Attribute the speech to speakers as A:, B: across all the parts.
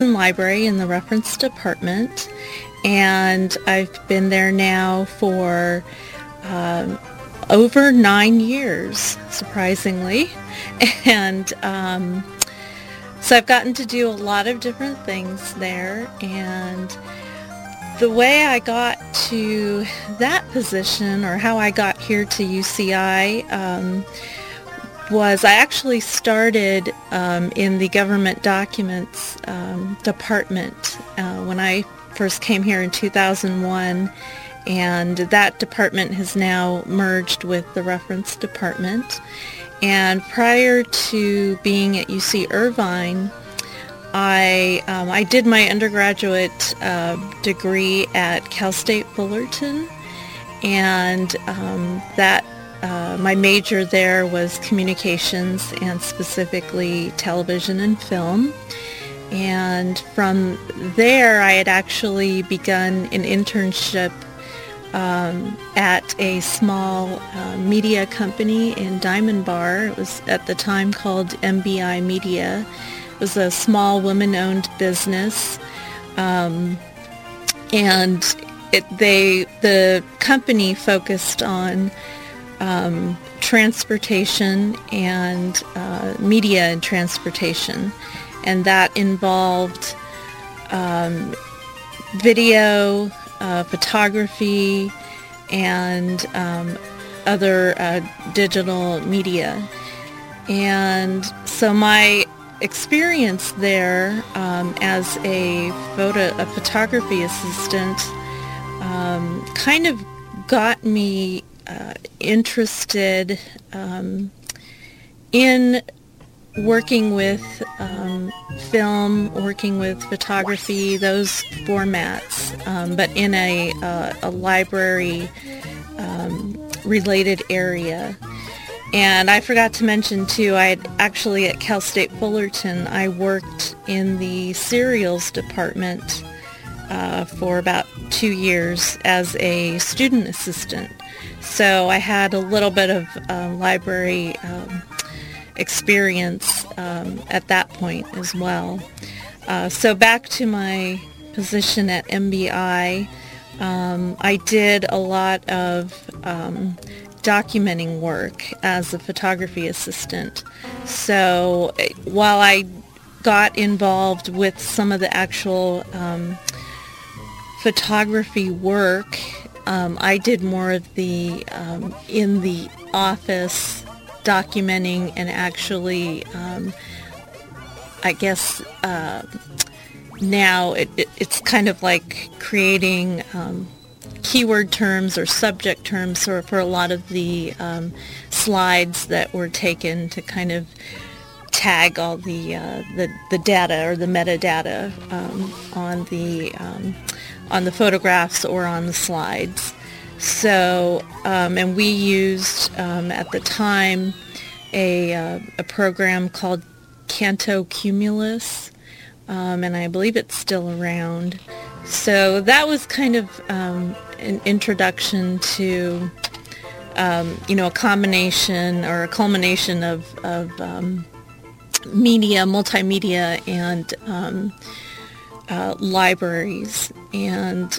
A: library in the reference department and I've been there now for um, over nine years, surprisingly. And um, so I've gotten to do a lot of different things there. And the way I got to that position or how I got here to UCI um, was I actually started um, in the government documents um, department uh, when I first came here in 2001 and that department has now merged with the reference department. And prior to being at UC Irvine, I, um, I did my undergraduate uh, degree at Cal State Fullerton, and um, that uh, my major there was communications and specifically television and film. And from there, I had actually begun an internship um, at a small uh, media company in Diamond Bar. It was at the time called MBI Media. It was a small woman-owned business, um, and it, they the company focused on um, transportation and uh, media and transportation, and that involved um, video, uh, photography, and um, other uh, digital media. And so my experience there um, as a photo a photography assistant um, kind of got me uh, interested um, in working with um, film, working with photography, those formats, um, but in a, uh, a library um, related area. And I forgot to mention too, I actually at Cal State Fullerton, I worked in the serials department uh, for about two years as a student assistant. So I had a little bit of uh, library um, experience um, at that point as well. Uh, so back to my position at MBI, um, I did a lot of um, documenting work as a photography assistant. So eh, while I got involved with some of the actual um, photography work, um, I did more of the um, in the office documenting and actually, um, I guess uh, now it, it, it's kind of like creating um, keyword terms or subject terms for, for a lot of the um, slides that were taken to kind of tag all the uh, the, the data or the metadata um, on the on the photographs or on the slides. So, um, and we used um, at the time a, uh, a program called Canto Cumulus, um, and I believe it's still around. So that was kind of um, an introduction to, um, you know, a combination or a culmination of, of um, media, multimedia, and uh, libraries. And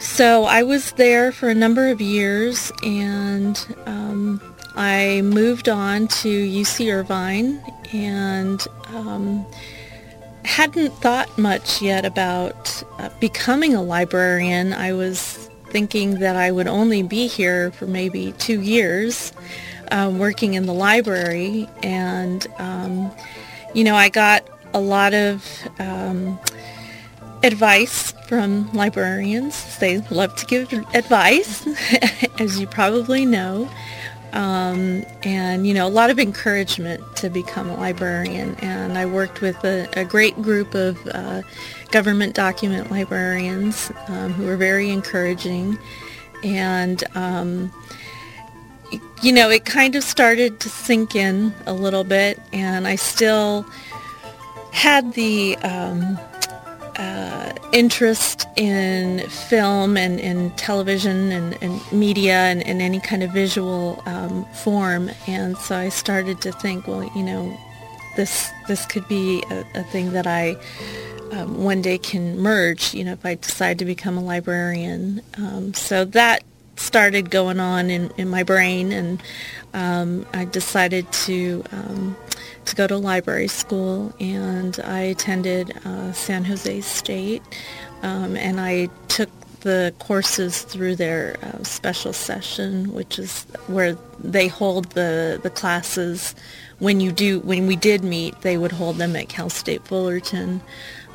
A: so I was there for a number of years and um, I moved on to UC Irvine and um, hadn't thought much yet about uh, becoming a librarian. I was thinking that I would only be here for maybe two years um, working in the library and um, you know I got a lot of um, advice from librarians. They love to give advice, as you probably know. Um, and, you know, a lot of encouragement to become a librarian. And I worked with a, a great group of uh, government document librarians um, who were very encouraging. And, um, you know, it kind of started to sink in a little bit. And I still had the um, uh, interest in film and, and television and, and media and, and, any kind of visual um, form. And so I started to think, well, you know, this this could be a, a thing that I um, one day can merge, you know, if I decide to become a librarian. Um, so that started going on in, in my brain, and um, I decided to um, to go to library school, and I attended uh, San Jose State, um, and I took the courses through their uh, special session, which is where they hold the, the classes when you do when we did meet. They would hold them at Cal State Fullerton.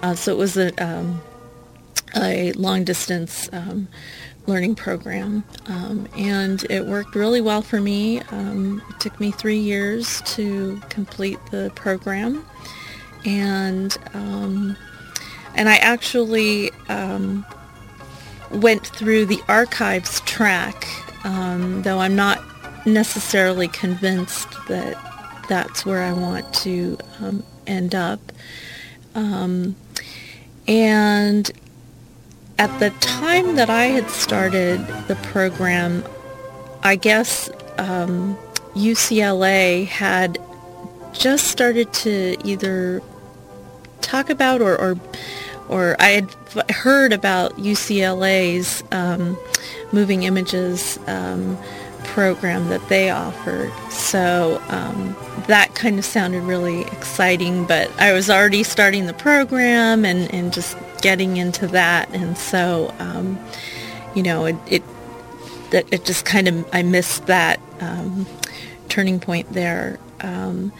A: Uh, so it was a, um, a long distance um, learning program, um, and it worked really well for me. Um, it took me three years to complete the program, and um, and I actually um, went through the archives track, though I'm not necessarily convinced that that's where I want to end up. Um, and at the time that I had started the program, I guess um, UCLA had just started to either talk about or, or, or I had heard about UCLA's um, moving images um, program that they offered. So um, that kind of sounded really exciting, but I was already starting the program and, and just getting into that. And so, um, you know, it, it, it, just kind of, I missed that um, turning point there. Um,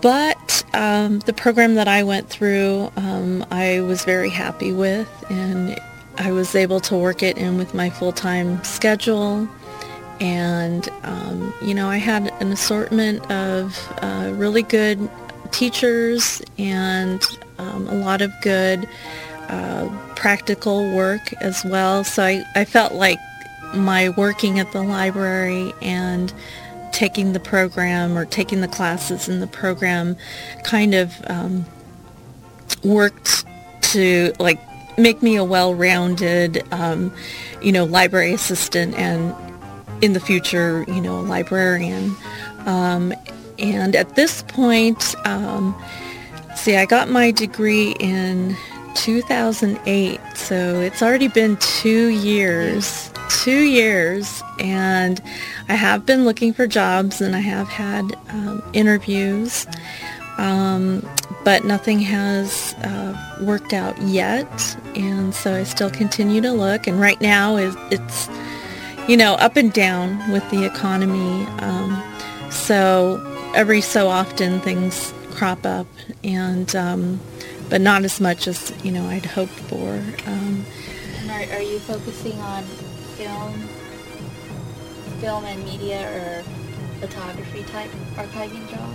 A: but um, the program that I went through, um, I was very happy with, and I was able to work it in with my full-time schedule and um, you know I had an assortment of uh, really good teachers and um, a lot of good uh, practical work as well. So I, I felt like my working at the library and taking the program or taking the classes in the program kind of um, worked to like make me a well-rounded um, you know library assistant and in the future, you know, a librarian. Um, and at this point, um, see, I got my degree in 2008, so it's already been two years, two years, and I have been looking for jobs and I have had um, interviews, um, but nothing has uh, worked out yet, and so I still continue to look. And right now, it's you know, up and down with the economy. Um, so every so often things crop up, and um, but not as much as you know I'd hoped for. Um,
B: and are, are you focusing on film, film and media, or photography type archiving job?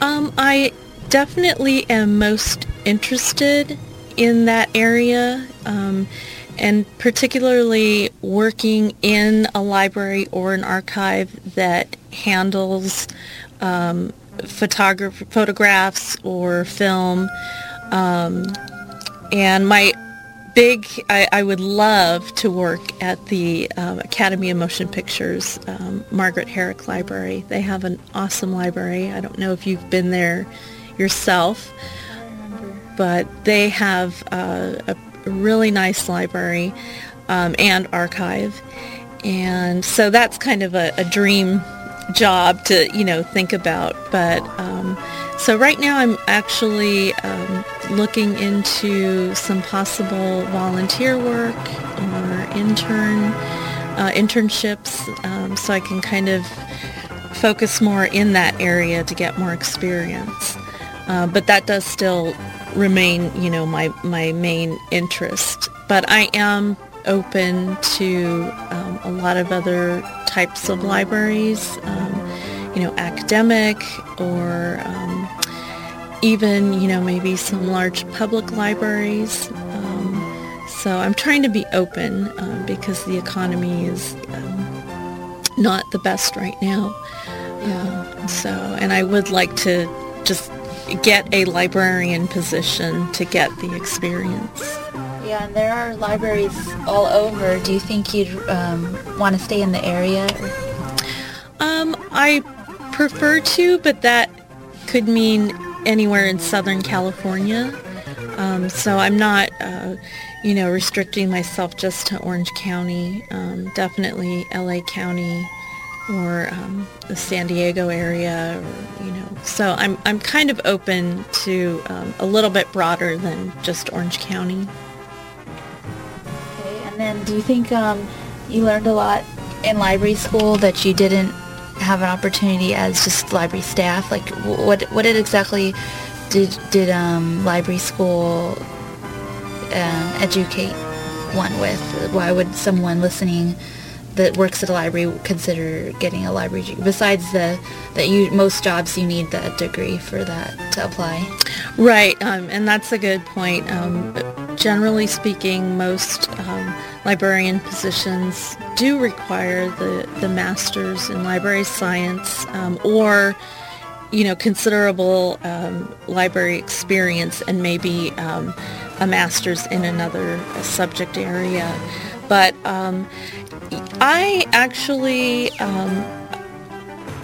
A: Um, I definitely am most interested in that area. Um, and particularly working in a library or an archive that handles um, photograph- photographs or film. Um, and my big, I, I, would love to work at the um, Academy of Motion Pictures um, Margaret Herrick Library. They have an awesome library. I don't know if you've been there yourself, but they have uh, a really nice library um, and archive. And so that's kind of a, a, dream job to, you know, think about. But um, so right now I'm actually um, looking into some possible volunteer work or intern uh, internships um, so I can kind of focus more in that area to get more experience. Uh, but that does still remain, you know, my, my main interest. But I am open to um, a lot of other types of libraries, um, you know, academic or um, even, you know, maybe some large public libraries. Um, so I'm trying to be open uh, because the economy is um, not the best right now. Uh, so, and I would like to just get a librarian position to get the experience.
B: Yeah, and there are libraries all over. Do you think you'd um, want to stay in the area?
A: Um, I prefer to, but that could mean anywhere in Southern California. Um, so I'm not, uh, you know, restricting myself just to Orange County. Um, definitely LA County or um, the San Diego area, or, you know. So I'm I'm kind of open to um, a little bit broader than just Orange County.
B: And then do you think um, you learned a lot in library school that you didn't have an opportunity as just library staff? Like, what what did exactly did did um, library school uh, educate one with? Why would someone listening that works at a library consider getting a library degree? Besides the that you most jobs you need that degree for that to apply.
A: Right, um, and that's a good point. Um, generally speaking, most um, librarian positions do require the, the master's in library science um, or you know considerable um, library experience and maybe um, a master's in another subject area. But I actually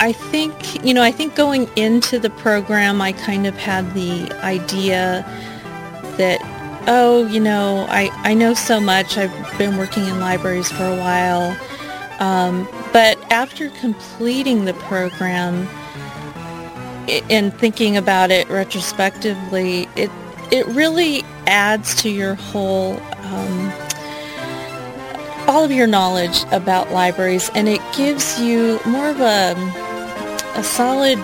A: I think, you know, I think going into the program, I kind of had the idea that, oh, you know, I, I know so much. I've been working in libraries for a while. Um, but after completing the program and thinking about it retrospectively, it, it really adds to your whole um, all of your knowledge about libraries and it gives you more of a a solid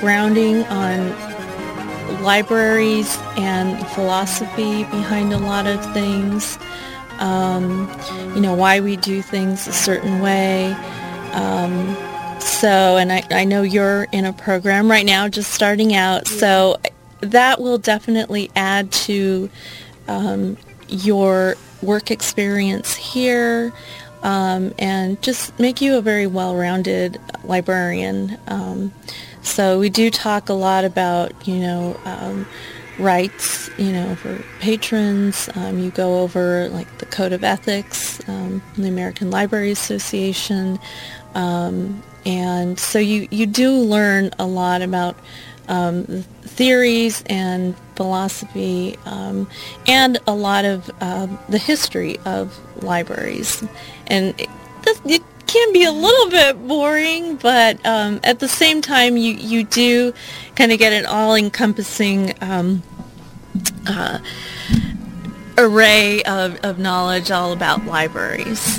A: grounding on libraries and philosophy behind a lot of things. Um, you know, why we do things a certain way. Um, so, and I, I know you're in a program right now just starting out, so that will definitely add to um, your work experience here um, and just make you a very well-rounded librarian. Um, so we do talk a lot about, you know, um, rights, you know, for patrons. Um, you go over like the Code of Ethics, um, the American Library Association, um, and so you you do learn a lot about um, theories and philosophy um, and a lot of uh, the history of libraries. And it, it, can be a little bit boring, but um, at the same time, you, you do kind of get an all-encompassing um, uh, array of, of knowledge all about libraries.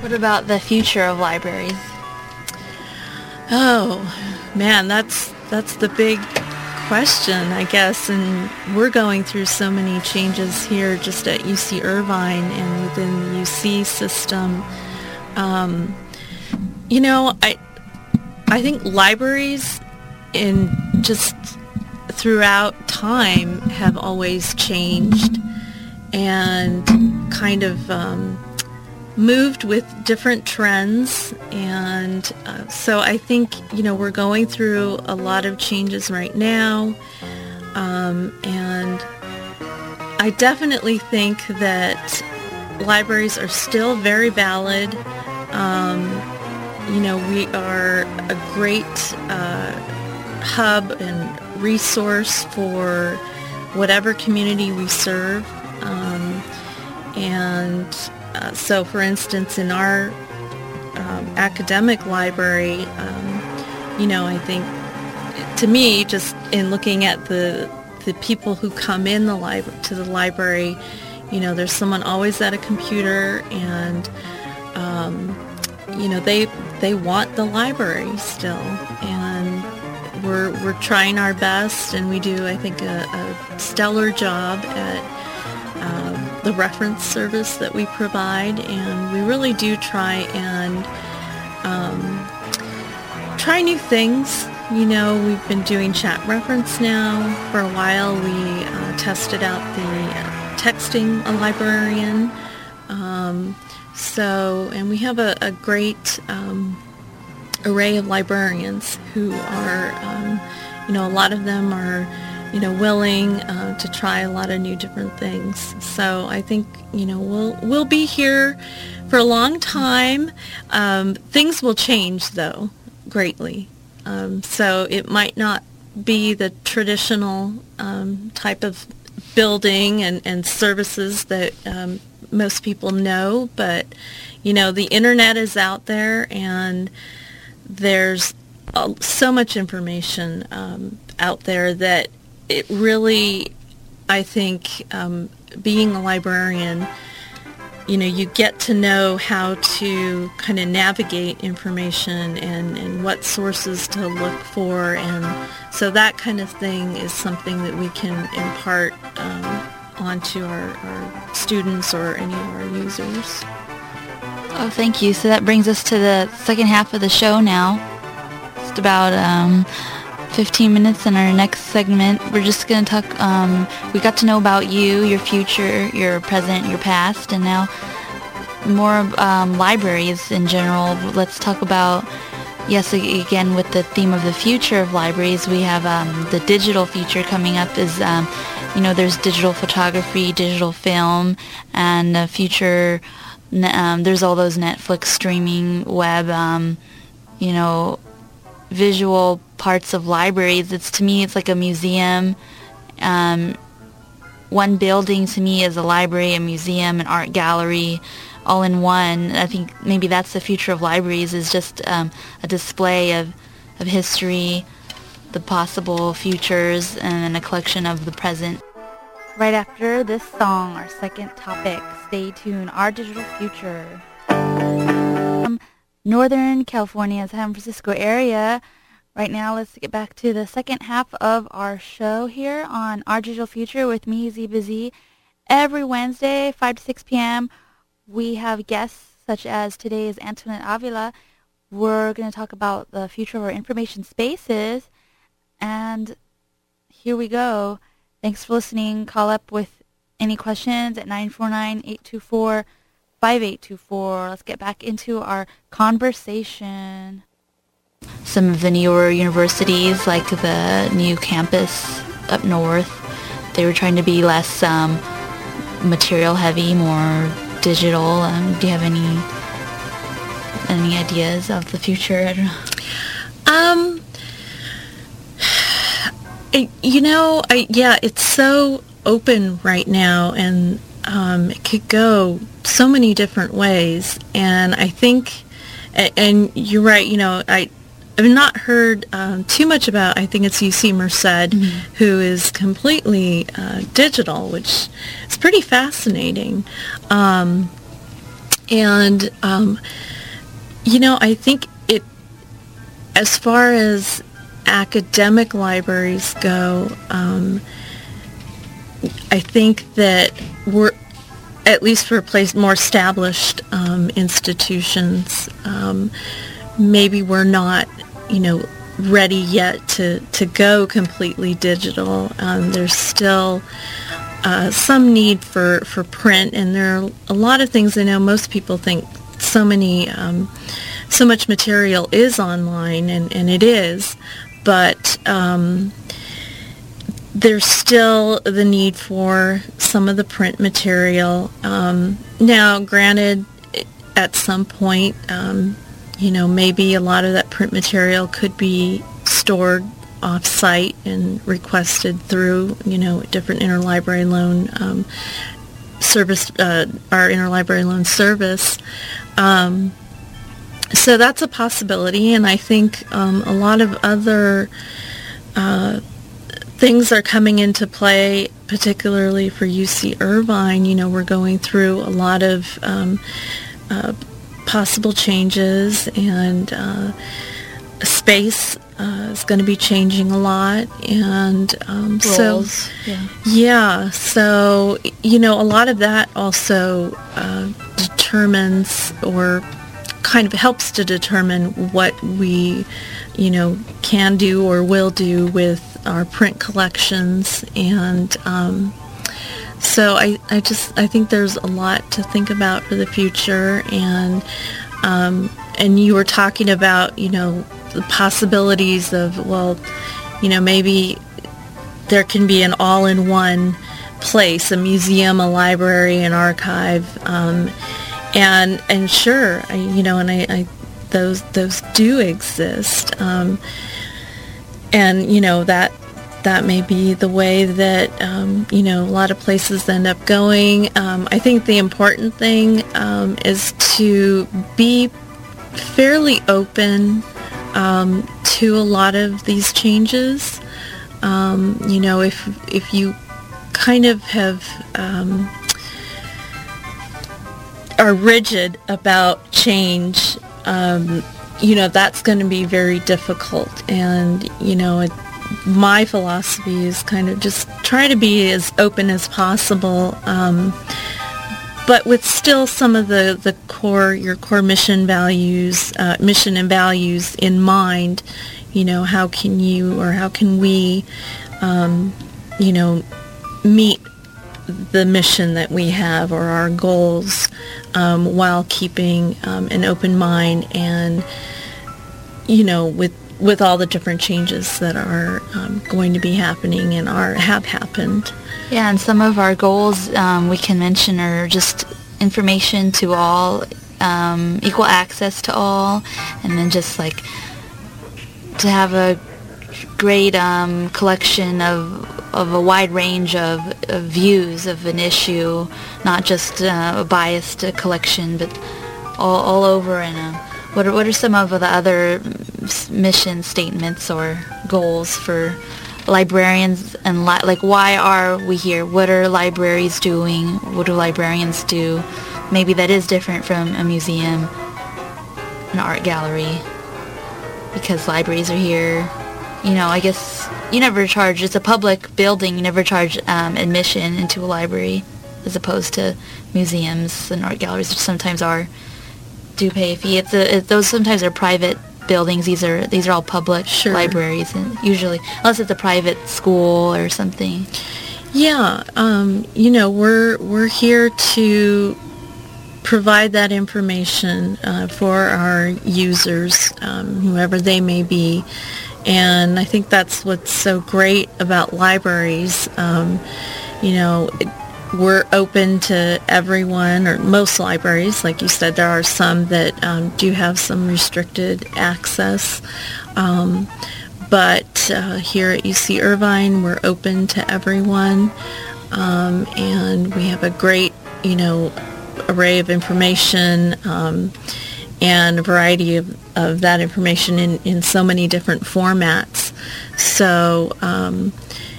B: What about the future of libraries?
A: Oh, man, that's that's the big question, I guess. And we're going through so many changes here just at UC Irvine and within the UC system. Um, you know, I I think libraries in just throughout time have always changed and kind of um, moved with different trends. And uh, so I think you know we're going through a lot of changes right now. Um, and I definitely think that libraries are still very valid um, you know we are a great uh, hub and resource for whatever community we serve. Um, and uh, so, for instance, in our um, academic library, um, you know, I think to me, just in looking at the the people who come in the library to the library, you know, there's someone always at a computer, and um, you know, they they want the library still, and we're we're trying our best, and we do, I think, a, a stellar job at um, the reference service that we provide, and we really do try and um, try new things. You know, we've been doing chat reference now for a while. We uh, tested out the uh, texting a librarian. Um, so, and we have a, a great um, array of librarians who are, um, you know, a lot of them are you know, willing uh, to try a lot of new different things. So I think, you know, we'll we'll be here for a long time. Um, things will change though greatly. Um, so it might not be the traditional um, type of building and, and services that um, most people know, but you know the internet is out there and there's uh, so much information um, out there that it really, I think, um, being a librarian you know, you get to know how to kind of navigate information and, and what sources to look for. And so that kind of thing is something that we can impart um, onto our, our students or any of our users.
B: Oh, thank you. So that brings us to the second half of the show now. Just about um, 15 minutes in our next segment. We're just going to talk, um, we got to know about you, your future, your present, your past, and now more um, libraries in general. Let's talk about, yes, again, with the theme of the future of libraries, we have um, the digital future coming up is, um, you know, there's digital photography, digital film, and the future, um, there's all those Netflix streaming web, um, you know, visual parts of libraries. It's to me, it's like a museum. Um, one building to me is a library, a museum, an art gallery, all in one. I think maybe that's the future of libraries is just um, a display of, of history, the possible futures, and a collection of the present. Right after this song, our second topic, stay tuned, our digital future. Northern California, San Francisco area. Right now, let's get back to the second half of our show here on Our Digital Future with me, Ziba. Every Wednesday, 5 to 6 p.m., we have guests such as today's Antoinette Avila. We're going to talk about the future of our information spaces. And here we go. Thanks for listening. Call up with any questions at 949-824 5824. Let's get back into our conversation. Some of the newer universities, like the new campus up north, they were trying to be less um, material heavy, more digital. Um, do you have any any ideas of the future? I don't know.
A: Um, it, you know, I, yeah, it's so open right now, and um, it could go so many different ways. And I think, and you're right, you know, I, I've not heard um, too much about, I think it's UC Merced, mm-hmm. who is completely uh, digital, which is pretty fascinating. Um, and, um, you know, I think it, as far as academic libraries go, um, I think that we're at least for place more established um, institutions, um, maybe we're not, you know, ready yet to, to go completely digital. Um, there's still uh, some need for, for print, and there are a lot of things. I know most people think so many, um, so much material is online, and, and it is, but um, there's still the need for some of the print material. Um, now, granted, at some point, um, you know, maybe a lot of that print material could be stored off-site and requested through, you know, different interlibrary loan um, service, uh, our interlibrary loan service. Um, so that's a possibility, and I think um, a lot of other uh, things are coming into play, particularly for UC Irvine. You know, we're going through a lot of um, uh, possible changes, and uh, space uh, is going to be changing a lot, and um, so yeah. yeah, so you know, a lot of that also uh, determines or kind of helps to determine what we, you know, can do or will do with our print collections. And um, so I, I just I think there's a lot to think about for the future. And um, and you were talking about you know the possibilities of well you know maybe there can be an all-in-one place a museum a library an archive um, and and sure I, you know and I, I, those those do exist um, and you know that that may be the way that um, you know a lot of places end up going. Um, I think the important thing um, is to be fairly open um, to a lot of these changes. You know, if if you kind of have um, are rigid about change, you know, that's going to be very difficult. And you know, it, my philosophy is kind of just try to be as open as possible, um, but with still some of the, the core, your core mission values, uh, mission and values in mind. You know, how can you or how can we, um, you know, meet the mission that we have or our goals um, while keeping um, an open mind and, you know, with with all the different changes that are um, going to be happening and are have happened.
B: Yeah, and some of our goals um, we can mention are just information to all, um, equal access to all, and then just like to have a great um, collection of of a wide range of, of, views of an issue, not just uh, a biased collection, but all, all over in a what are, what are some of the other mission statements or goals for librarians and li- like why are we here? What are libraries doing? What do librarians do? Maybe that is different from a museum, an art gallery, because libraries are here. You know, I guess you never charge. It's a public building. You never charge um, admission into a library, as opposed to museums and art galleries, which sometimes are do pay a fee. It's a, it, those sometimes are private buildings. These are these are all public sure. libraries, and usually unless it's a private school or something.
A: Yeah, um, you know we're we're here to provide that information uh, for our users, um, whoever they may be. And I think that's what's so great about libraries. Um, you know, we're open to everyone or most libraries. Like you said, there are some that um, do have some restricted access. Um, but uh, here at UC Irvine, we're open to everyone. Um, and we have a great, you know, array of information um, and a variety of, of that information in, in so many different formats. So, um,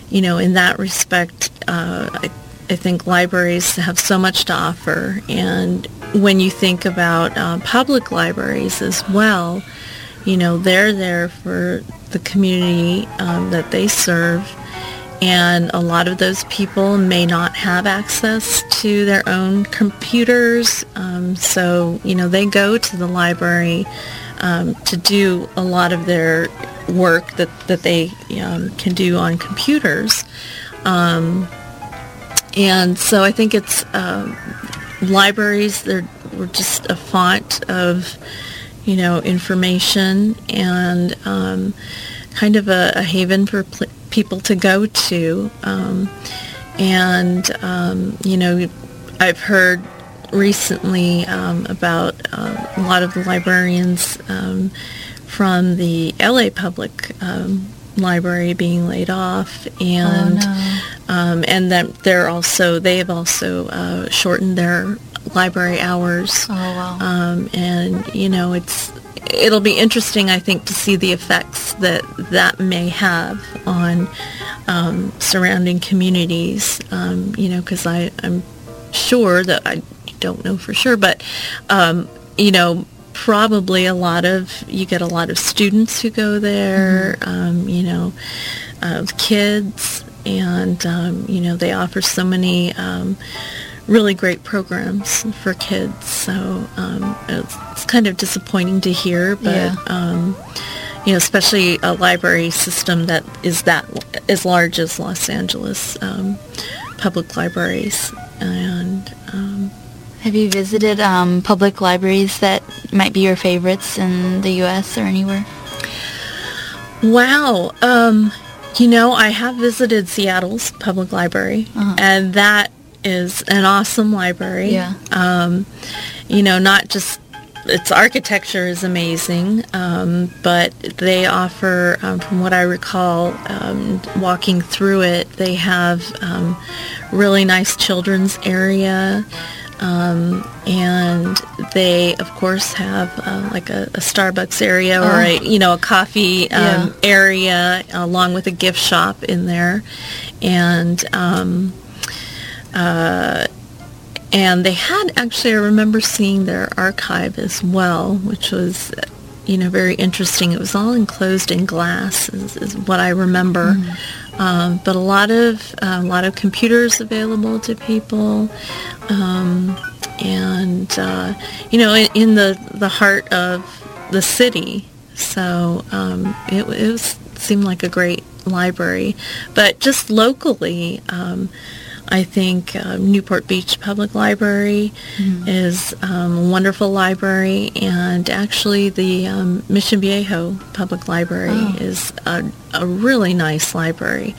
A: you know, in that respect, uh, I I think libraries have so much to offer. And when you think about uh, public libraries as well, you know, they're there for the community um, that they serve. And a lot of those people may not have access to their own computers. Um, so, you know, they go to the library um, to do a lot of their work that, that they um, can do on computers. Um, and so I think it's um, libraries. They're were just a font of you know information and um, kind of a, a haven for pl- people to go to. Um, and um, you know, I've heard recently um, about uh, a lot of the librarians um, from the LA Public library being laid off and
B: oh,
A: no. um, and that they're also they have also uh, shortened their library hours
B: oh, wow.
A: um, and you know it's it'll be interesting I think to see the effects that that may have on um, surrounding communities um, you know because I'm sure that I don't know for sure but um, you know probably a lot of you get a lot of students who go there mm-hmm. um, you know uh, kids and um, you know they offer so many um, really great programs for kids so um, it's, it's, kind of disappointing to hear but yeah. Um, you know especially a library system that is that as large as Los Angeles um, public libraries and
B: have you visited um, public libraries that might be your favorites in the U.S. or anywhere?
A: Wow. Um, you know, I have visited Seattle's public library, uh-huh. and that is an awesome library.
B: Yeah.
A: Um, you know, not just its architecture is amazing, um, but they offer, um, from what I recall, um, walking through it, they have um, really nice children's area. Um, and they, of course, have uh, like a, a, Starbucks area or a you know a coffee um, yeah. area along with a gift shop in there, and um, uh, and they had actually I remember seeing their archive as well, which was you know very interesting. It was all enclosed in glass, is, is what I remember. Mm-hmm. Um, but a lot of uh, a lot of computers available to people, um, and uh, you know in, in, the the heart of the city. So um, it, it was, seemed like a great library, but just locally. I think uh, Newport Beach Public Library mm-hmm. is um, a wonderful library, and actually the um, Mission Viejo Public Library oh. is a, a, really nice library.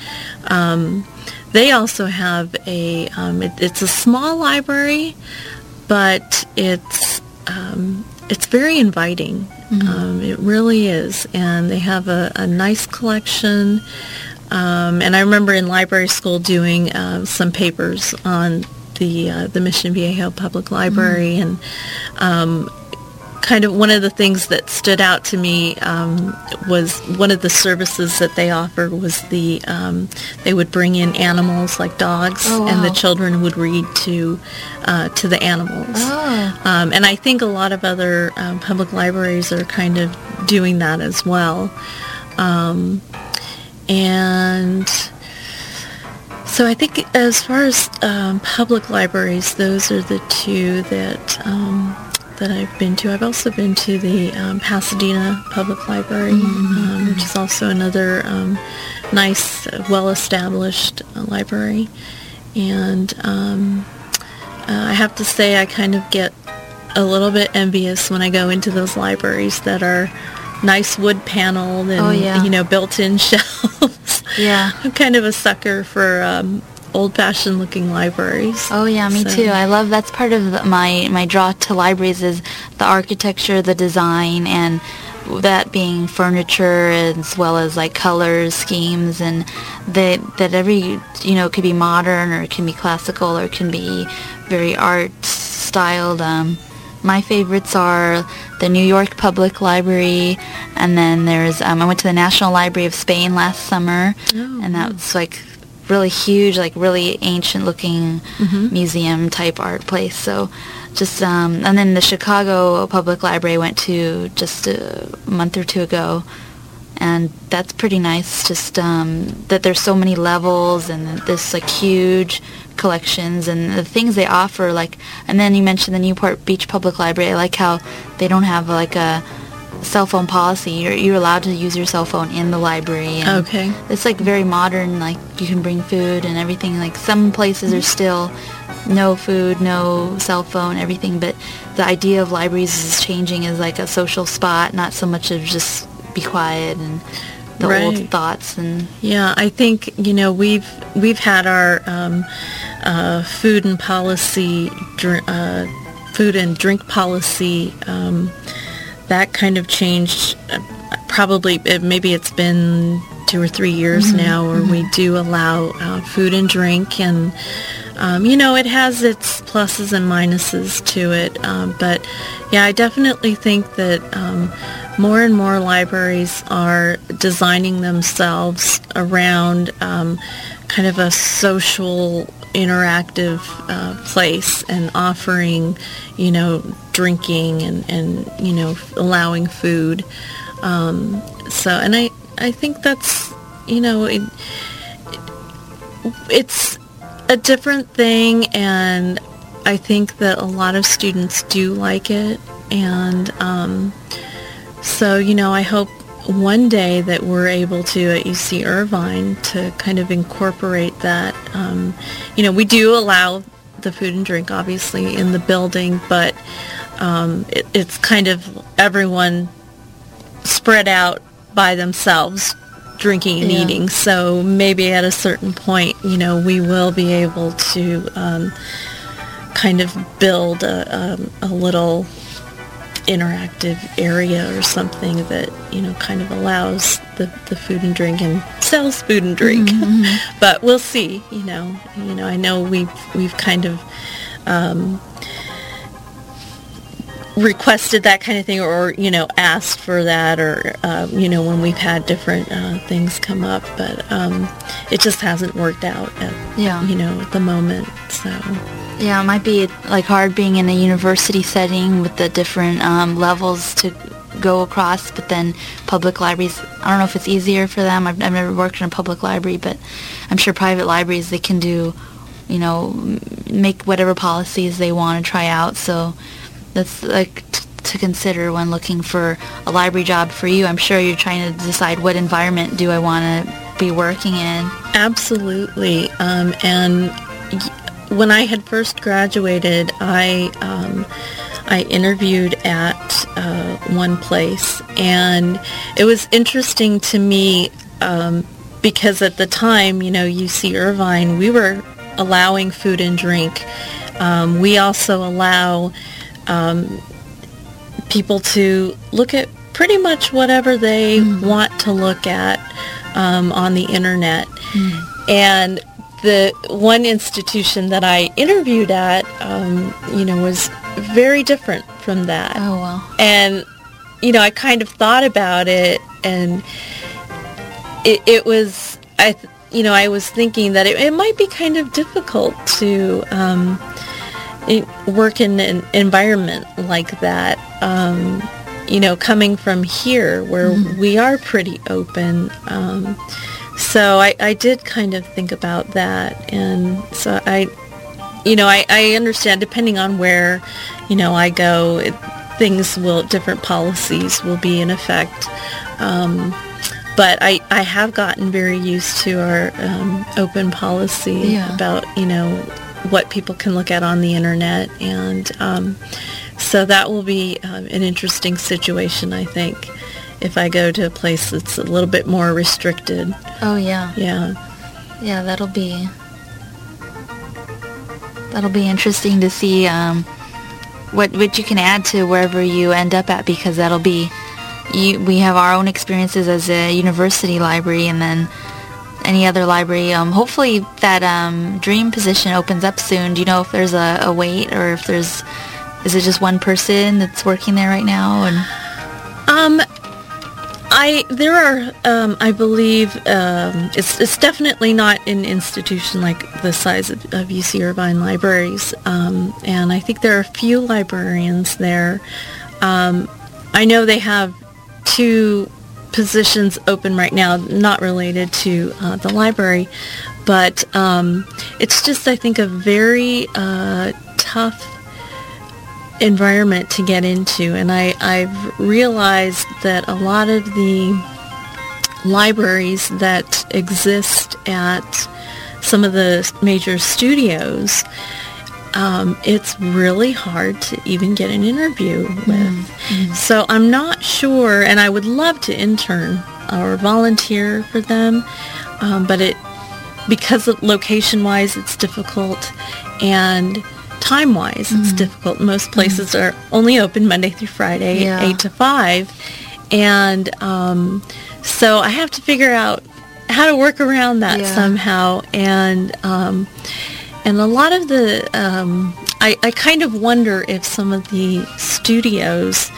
A: Um, they also have a, um, it, it's a small library, but it's um, it's very inviting. Mm-hmm. Um, it really is, and they have a, a nice collection. Um, and I remember in library school doing uh, some papers on the uh, the Mission Viejo Public Library, mm. and um, kind of one of the things that stood out to me um, was one of the services that they offered was the um, they would bring in animals like dogs, oh, wow. and the children would read to uh, to the animals. Oh. Um, and I think a lot of other um, public libraries are kind of doing that as well. And so I think as far as um, public libraries, those are the two that um, that I've been to. I've also been to the um, Pasadena Public Library, mm-hmm. Um, which is also another um, nice, well-established uh, library. And um, uh, I have to say, I kind of get a little bit envious when I go into those libraries that are nice wood paneled and oh, yeah. you know built-in shelves.
B: Yeah,
A: I'm kind of a sucker for um, old-fashioned looking libraries.
B: Oh yeah, me so. too. I love that's part of the, my my draw to libraries is the architecture, the design, and that being furniture as well as like colors schemes and that that every you know could be modern or it can be classical or it can be very art styled um, my favorites are the New York Public Library, and then there's um, I went to the National Library of Spain last summer, oh, and that was like really huge, like really ancient looking mm-hmm. museum type art place. So just um, and then the Chicago Public Library I went to just a month or two ago, and that's pretty nice. Just um, that there's so many levels and this like huge collections and the things they offer like and then you mentioned the Newport Beach Public Library. I like how they don't have like a cell phone policy. You're, you're allowed to use your cell phone in the library
A: okay.
B: it's like very modern like you can bring food and everything. Like some places are still no food no cell phone everything but the idea of libraries is changing as like a social spot not so much of just be quiet and the right. old thoughts and
A: yeah i think you know we've we've had our um, uh, food and policy dr- uh, food and drink policy um, that kind of changed uh, probably maybe it's been two or three years mm-hmm. now where mm-hmm. we do allow uh, food and drink and um, you know, it has its pluses and minuses to it, um, but yeah, I definitely think that um, more and more libraries are designing themselves around um, kind of a social interactive uh, place and offering, you know, drinking and, and you know, allowing food. Um, so, and I, I think that's, you know, it, it's a different thing and I think that a lot of students do like it and um, so, you know, I hope one day that we're able to at UC Irvine to kind of incorporate that. Um, you know, we do allow the food and drink obviously in the building, but um, it, it's kind of everyone spread out by themselves drinking and yeah. eating. So maybe at a certain point, you know, we will be able to um, kind of build a, um, a little interactive area or something that you know kind of allows the, the food and drink and sells food and drink. Mm-hmm. but we'll see. You know, you know, I know we've we've kind of um, requested that kind of thing or you know asked for that or uh, you know when we've had different uh, things come up but um, it just hasn't worked out at, yeah you know at the moment so
B: yeah it might be like hard being in a university setting with the different um, levels to go across but then public libraries i don't know if it's easier for them I've, I've never worked in a public library but i'm sure private libraries they can do you know make whatever policies they want to try out so that's like t- to consider when looking for a library job for you. I'm sure you're trying to decide what environment do I want to be working in.
A: Absolutely. Um, and when I had first graduated, I um, I interviewed at uh, one place, and it was interesting to me um, because at the time, you know, UC Irvine, we were allowing food and drink. Um, we also allow um, people to look at pretty much whatever they mm. want to look at um, on the internet. Mm. And the one institution that I interviewed at, um, you know, was very different from that.
B: Oh, wow.
A: And, you know, I kind of thought about it and it, it was, I, you know, I was thinking that it, it might be kind of difficult to, um, work in an environment like that. Um, you know, coming from here where mm-hmm. we are pretty open. Um, so I, I did kind of think about that. And so I, you know, I, I understand depending on where, you know, I go, it, things will, different policies will be in effect. Um, but I, I have gotten very used to our um, open policy yeah. about, you know, what people can look at on the internet. And um, so that will be um, an interesting situation, I think, if I go to a place that's a little bit more restricted.
B: Oh, yeah.
A: Yeah.
B: Yeah, that'll be... That'll be interesting to see um, what what you can add to wherever you end up at because that'll be you, we have our own experiences as a university library and then any other library. Um, hopefully that um, dream position opens up soon. Do you know if there's a, a, wait or if there's is it just one person that's working there right now? And
A: um, I there are um, I believe um, it's it's definitely not an institution like the size of, of UC Irvine libraries, um, and I think there are a few librarians there. Um, I know they have two positions open right now, not related to uh, the library, but um, it's just, I think, a very uh, tough environment to get into. And I, I've realized that a lot of the libraries that exist at some of the major studios um, it's really hard to even get an interview with. Mm-hmm. So I'm not sure, and I would love to intern or volunteer for them, um, but it because location-wise it's difficult, and time-wise mm-hmm. it's difficult. Most places mm-hmm. are only open Monday through Friday, yeah. eight to five, and um, so I have to figure out how to work around that yeah. somehow, and um, and a lot of the, um, I, I kind of wonder if some of the studios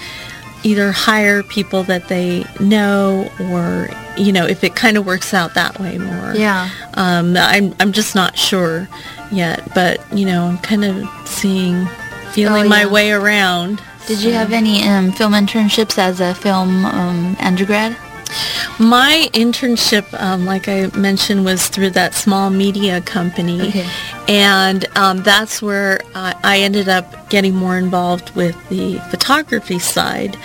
A: either hire people that they know or, you know, if it kind of works out that way more.
B: Yeah.
A: Um, I'm, I'm just not sure yet, but, you know, I'm kind of seeing, feeling oh, yeah. my way around.
B: Did so. you have any um, film internships as a film um, undergrad?
A: My internship, um, like I mentioned, was through that small media company. Okay. And um, that's where uh, I ended up getting more involved with the photography side.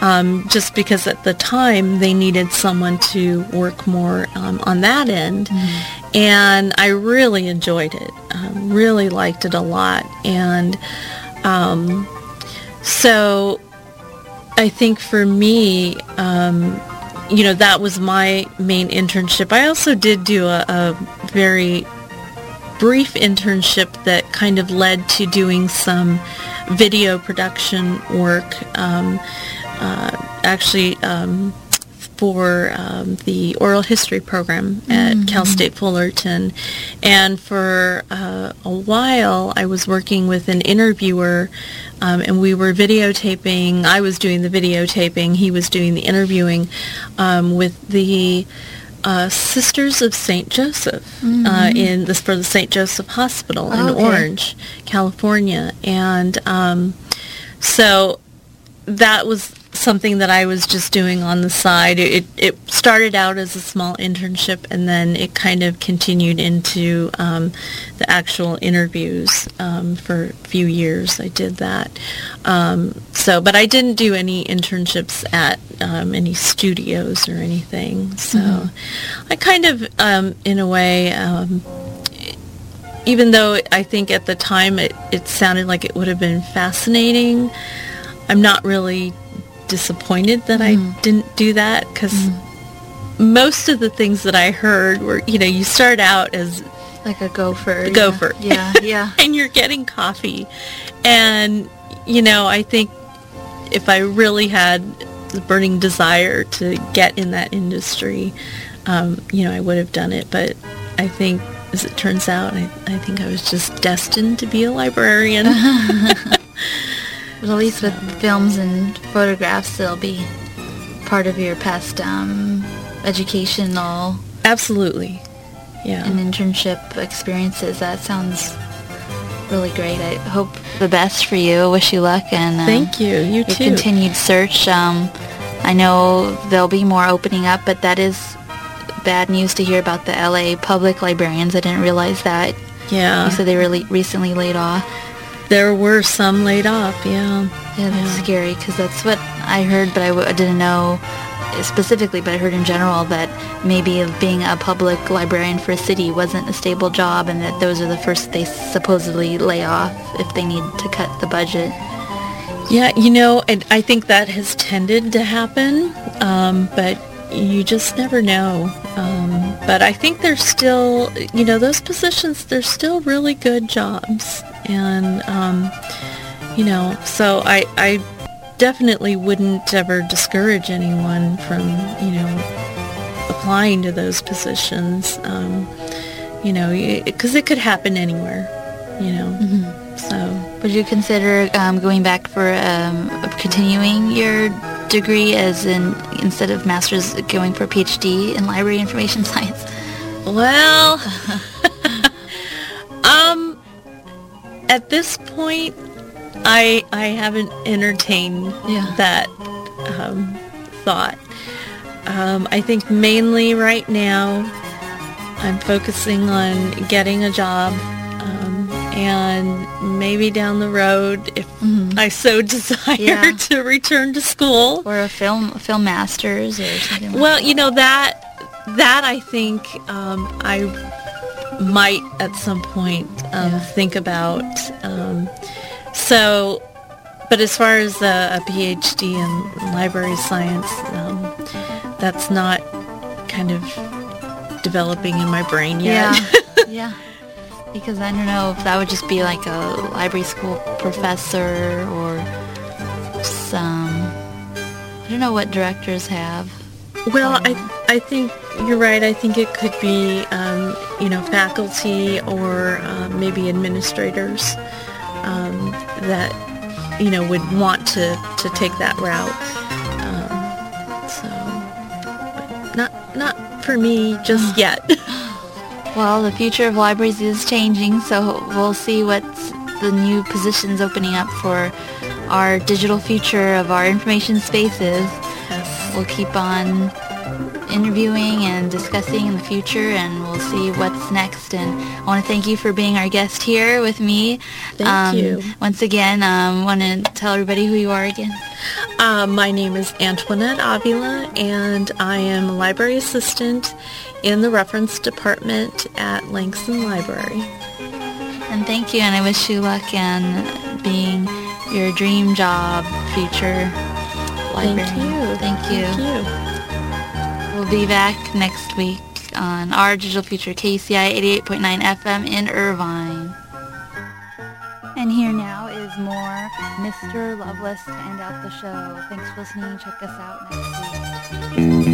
A: Um, just because at the time they needed someone to work more um, on that end. Mm-hmm. And I really enjoyed it, um, really liked it a lot. And um, so I think for me, um, you know, that was my main internship. I also did do a, a very brief internship that kind of led to doing some video production work. Um, uh, actually, um, for um, the oral history program at mm-hmm. Cal State Fullerton. And for uh, a while, I was working with an interviewer, um, and we were videotaping. I was doing the videotaping. He was doing the interviewing um, with the uh, Sisters of St. Joseph uh, mm-hmm. uh, in this for the St. Joseph Hospital in okay. Orange, California, and um, so that was something that I was just doing on the side. It, it started out as a small internship and then it kind of continued into um, the actual interviews um, for a few years. I did that. Um, so, but I didn't do any internships at um, any studios or anything. So mm-hmm. I kind of, um, in a way, um, even though I think at the time it, it sounded like it would have been fascinating, I'm not really disappointed that mm. I didn't do that because mm. most of the things that I heard were, you know, you start out as
B: like a gopher.
A: A gopher.
B: Yeah, yeah.
A: and you're getting coffee. And, you know, I think if I really had the burning desire to get in that industry, um, you know, I would have done it. But I think, as it turns out, I, I think I was just destined to be a librarian.
B: But at least with films and photographs, they'll be part of your past um, educational...
A: Absolutely. Yeah.
B: And internship experiences. That sounds really great. I hope the best for you. I wish you luck and
A: uh, thank you. You
B: your
A: too.
B: continued search. Um, I know there'll be more opening up, but that is bad news to hear about the LA public librarians. I didn't realize that.
A: Yeah.
B: You said they were le- recently laid off.
A: There were some laid off, yeah.
B: Yeah, that's yeah. scary because that's what I heard, but I w- I didn't know specifically, but I heard in general that maybe being a public librarian for a city wasn't a stable job and that those are the first they supposedly lay off if they need to cut the budget.
A: Yeah, you know, and I think that has tended to happen, um, but you just never know. Um, but I think there's still, you know, those positions, they're still really good jobs and um, you know, so I I definitely wouldn't ever discourage anyone from you know applying to those positions. Um, you know, because it could happen anywhere. You know, mm-hmm. so.
B: Would you consider um, going back for um, continuing your degree as in instead of master's going for PhD in library information science?
A: Well, um, at this point, I I haven't entertained yeah. that um, thought. Um, I think mainly right now, I'm focusing on getting a job, um, and maybe down the road, if mm-hmm. I so desire, yeah. to return to school
B: or a film film masters or something.
A: Like well, that. you know that that I think um, I might at some point um, yeah. think about. Um, so, but as far as a, a PhD in library science, um, that's not kind of developing in my brain yet.
B: Yeah. yeah. Because I don't know if that would just be like a library school professor or some. I don't know what directors have.
A: Well, I I think you're right. I think it could be, um, you know, faculty or uh, maybe administrators um, that, you know, would want to, to take that route. Um, so, not not for me just yet.
B: well, the future of libraries is changing, so we'll see what's the new positions opening up for our digital future of our information spaces. We'll keep on interviewing and discussing in the future, and we'll see what's next. And I want to thank you for being our guest here with me.
A: Thank um, you.
B: Once again, um, want to tell everybody who you are again.
A: Uh, my name is Antoinette Avila, and I am a library assistant in the reference department at Langson Library.
B: And thank you, and I wish you luck in being your dream job, future.
A: Thank you.
B: Thank you.
A: Thank you.
B: We'll be back next week on our digital future KUCI 88.9 FM in Irvine. And here now is more Mr. Loveless to end out the show. Thanks for listening. Check us out next week.